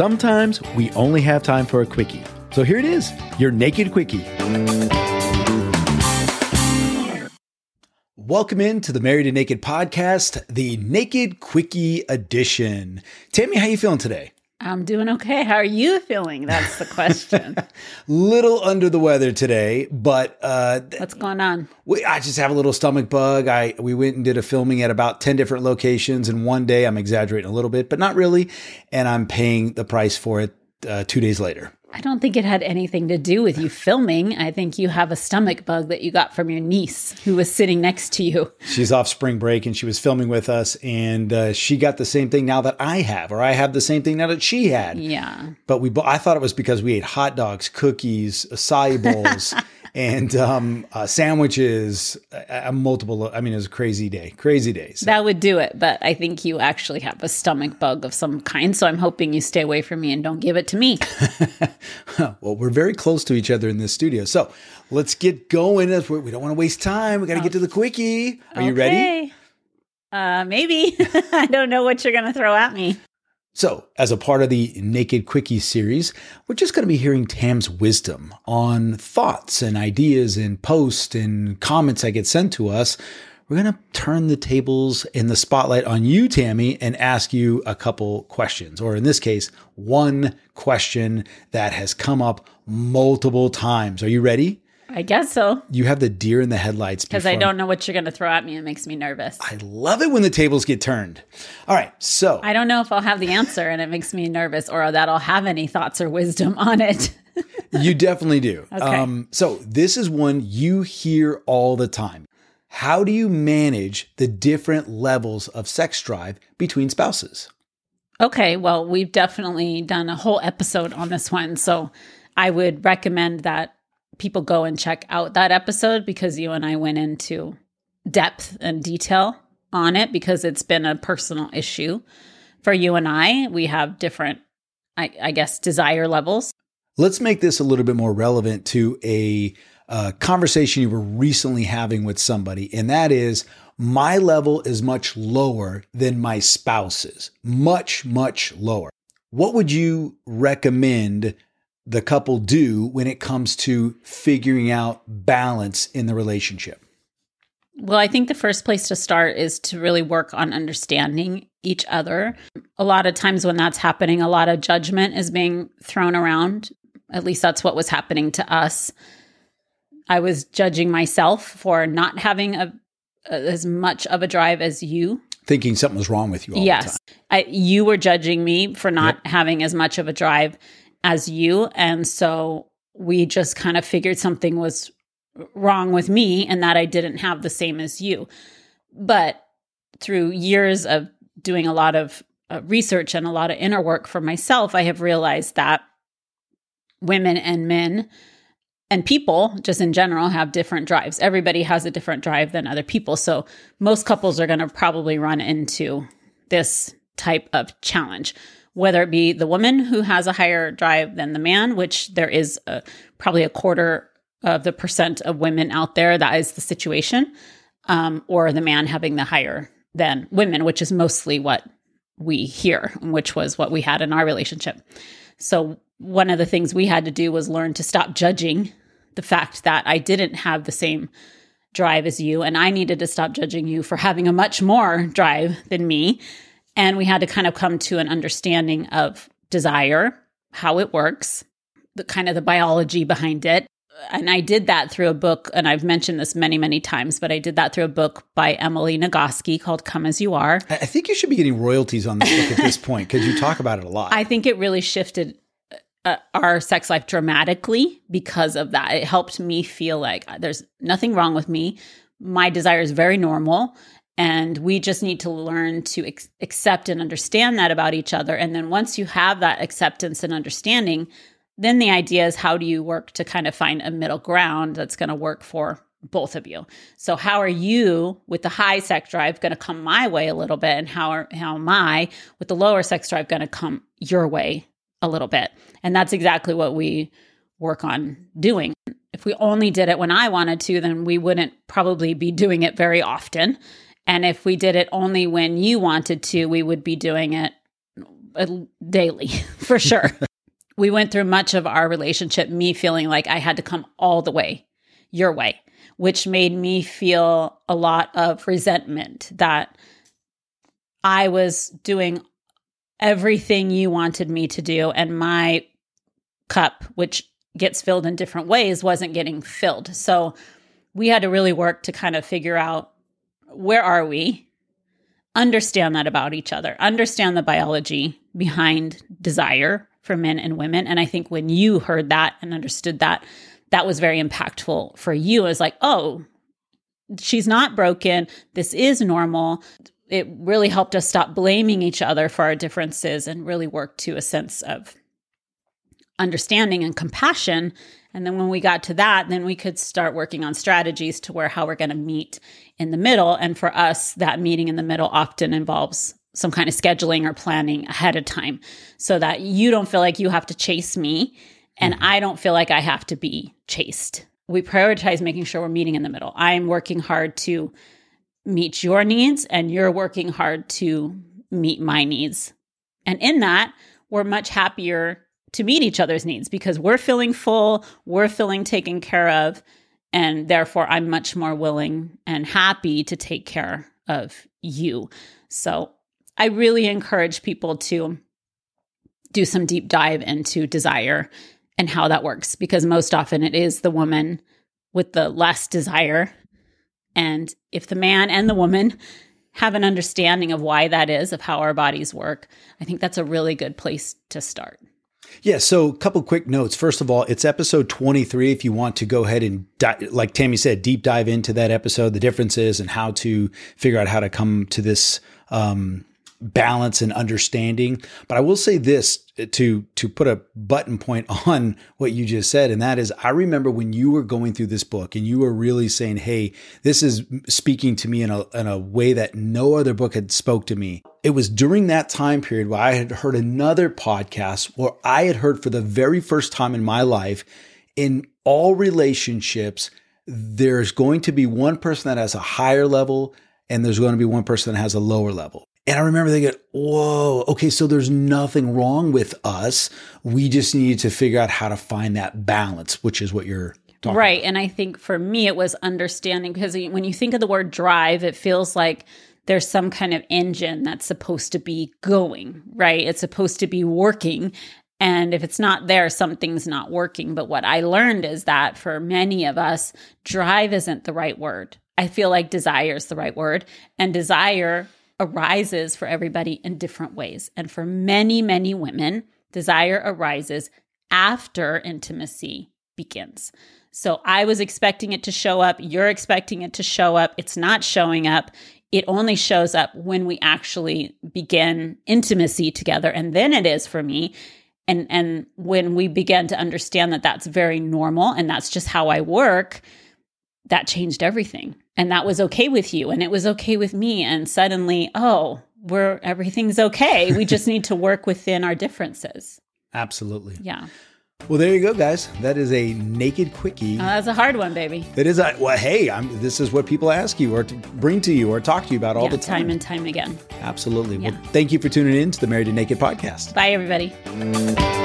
sometimes we only have time for a quickie. So here it is your naked quickie. Welcome into the Married to Naked podcast, the Naked Quickie edition. Tammy, how you feeling today? I'm doing okay. How are you feeling? That's the question. little under the weather today, but uh, what's going on? We, I just have a little stomach bug. I we went and did a filming at about ten different locations in one day. I'm exaggerating a little bit, but not really, and I'm paying the price for it uh, two days later. I don't think it had anything to do with you filming. I think you have a stomach bug that you got from your niece who was sitting next to you. She's off spring break and she was filming with us, and uh, she got the same thing now that I have, or I have the same thing now that she had. Yeah. But we, I thought it was because we ate hot dogs, cookies, acai bowls. and um, uh, sandwiches, uh, multiple. I mean, it was a crazy day, crazy days. That would do it. But I think you actually have a stomach bug of some kind. So I'm hoping you stay away from me and don't give it to me. well, we're very close to each other in this studio. So let's get going. As We don't want to waste time. We got to get to the quickie. Are okay. you ready? Uh, maybe. I don't know what you're going to throw at me. So, as a part of the Naked Quickie series, we're just going to be hearing Tam's wisdom on thoughts and ideas and posts and comments that get sent to us. We're going to turn the tables in the spotlight on you, Tammy, and ask you a couple questions, or in this case, one question that has come up multiple times. Are you ready? I guess so. You have the deer in the headlights because I don't know what you're going to throw at me. It makes me nervous. I love it when the tables get turned. All right, so I don't know if I'll have the answer, and it makes me nervous, or that I'll have any thoughts or wisdom on it. you definitely do. Okay. Um, so this is one you hear all the time. How do you manage the different levels of sex drive between spouses? Okay, well, we've definitely done a whole episode on this one, so I would recommend that people go and check out that episode because you and I went into depth and detail on it because it's been a personal issue for you and I. We have different, I, I guess, desire levels. Let's make this a little bit more relevant to a uh, conversation you were recently having with somebody, and that is my level is much lower than my spouse's, much, much lower. What would you recommend the couple do when it comes to figuring out balance in the relationship? Well, I think the first place to start is to really work on understanding each other. A lot of times when that's happening, a lot of judgment is being thrown around. At least that's what was happening to us. I was judging myself for not having a, as much of a drive as you. Thinking something was wrong with you yes. I, you were judging me for not yep. having as much of a drive as you. And so we just kind of figured something was wrong with me and that I didn't have the same as you. But through years of doing a lot of uh, research and a lot of inner work for myself, I have realized that women and men and people just in general have different drives. Everybody has a different drive than other people. So most couples are going to probably run into this type of challenge whether it be the woman who has a higher drive than the man, which there is a, probably a quarter of the percent of women out there that is the situation, um, or the man having the higher than women, which is mostly what we hear, which was what we had in our relationship. So, one of the things we had to do was learn to stop judging the fact that I didn't have the same drive as you, and I needed to stop judging you for having a much more drive than me and we had to kind of come to an understanding of desire, how it works, the kind of the biology behind it. And I did that through a book, and I've mentioned this many, many times, but I did that through a book by Emily Nagoski called Come As You Are. I think you should be getting royalties on this book at this point because you talk about it a lot. I think it really shifted uh, our sex life dramatically because of that. It helped me feel like there's nothing wrong with me. My desire is very normal and we just need to learn to ex- accept and understand that about each other. And then once you have that acceptance and understanding, then the idea is how do you work to kind of find a middle ground that's going to work for both of you. So how are you with the high sex drive going to come my way a little bit and how are, how am I with the lower sex drive going to come your way a little bit? And that's exactly what we work on doing. If we only did it when I wanted to, then we wouldn't probably be doing it very often. And if we did it only when you wanted to, we would be doing it uh, daily for sure. we went through much of our relationship, me feeling like I had to come all the way your way, which made me feel a lot of resentment that I was doing everything you wanted me to do, and my cup, which gets filled in different ways, wasn't getting filled. So we had to really work to kind of figure out where are we understand that about each other, understand the biology behind desire for men and women. And I think when you heard that and understood that, that was very impactful for you. It was like, oh, she's not broken. This is normal. It really helped us stop blaming each other for our differences and really work to a sense of understanding and compassion. And then when we got to that, then we could start working on strategies to where how we're going to meet in the middle. And for us, that meeting in the middle often involves some kind of scheduling or planning ahead of time so that you don't feel like you have to chase me and mm-hmm. I don't feel like I have to be chased. We prioritize making sure we're meeting in the middle. I'm working hard to meet your needs and you're working hard to meet my needs. And in that, we're much happier to meet each other's needs because we're feeling full, we're feeling taken care of, and therefore I'm much more willing and happy to take care of you. So I really encourage people to do some deep dive into desire and how that works because most often it is the woman with the less desire. And if the man and the woman have an understanding of why that is, of how our bodies work, I think that's a really good place to start. Yeah. So, a couple quick notes. First of all, it's episode 23. If you want to go ahead and, di- like Tammy said, deep dive into that episode, the differences and how to figure out how to come to this um, balance and understanding. But I will say this eh, to to put a button point on what you just said, and that is, I remember when you were going through this book and you were really saying, "Hey, this is speaking to me in a in a way that no other book had spoke to me." It was during that time period where I had heard another podcast where I had heard for the very first time in my life, in all relationships, there's going to be one person that has a higher level and there's going to be one person that has a lower level. And I remember thinking, whoa, okay, so there's nothing wrong with us. We just need to figure out how to find that balance, which is what you're talking right. About. And I think for me, it was understanding because when you think of the word drive, it feels like there's some kind of engine that's supposed to be going, right? It's supposed to be working. And if it's not there, something's not working. But what I learned is that for many of us, drive isn't the right word. I feel like desire is the right word. And desire arises for everybody in different ways. And for many, many women, desire arises after intimacy begins. So I was expecting it to show up. You're expecting it to show up. It's not showing up. It only shows up when we actually begin intimacy together. And then it is for me. And, and when we begin to understand that that's very normal and that's just how I work, that changed everything and that was okay with you and it was okay with me and suddenly oh we're everything's okay we just need to work within our differences absolutely yeah well, there you go, guys. That is a naked quickie. Oh, that's a hard one, baby. It is a well. Hey, I'm, this is what people ask you or to bring to you or talk to you about all yeah, the time, time and time again. Absolutely. Yeah. Well, thank you for tuning in to the Married to Naked podcast. Bye, everybody.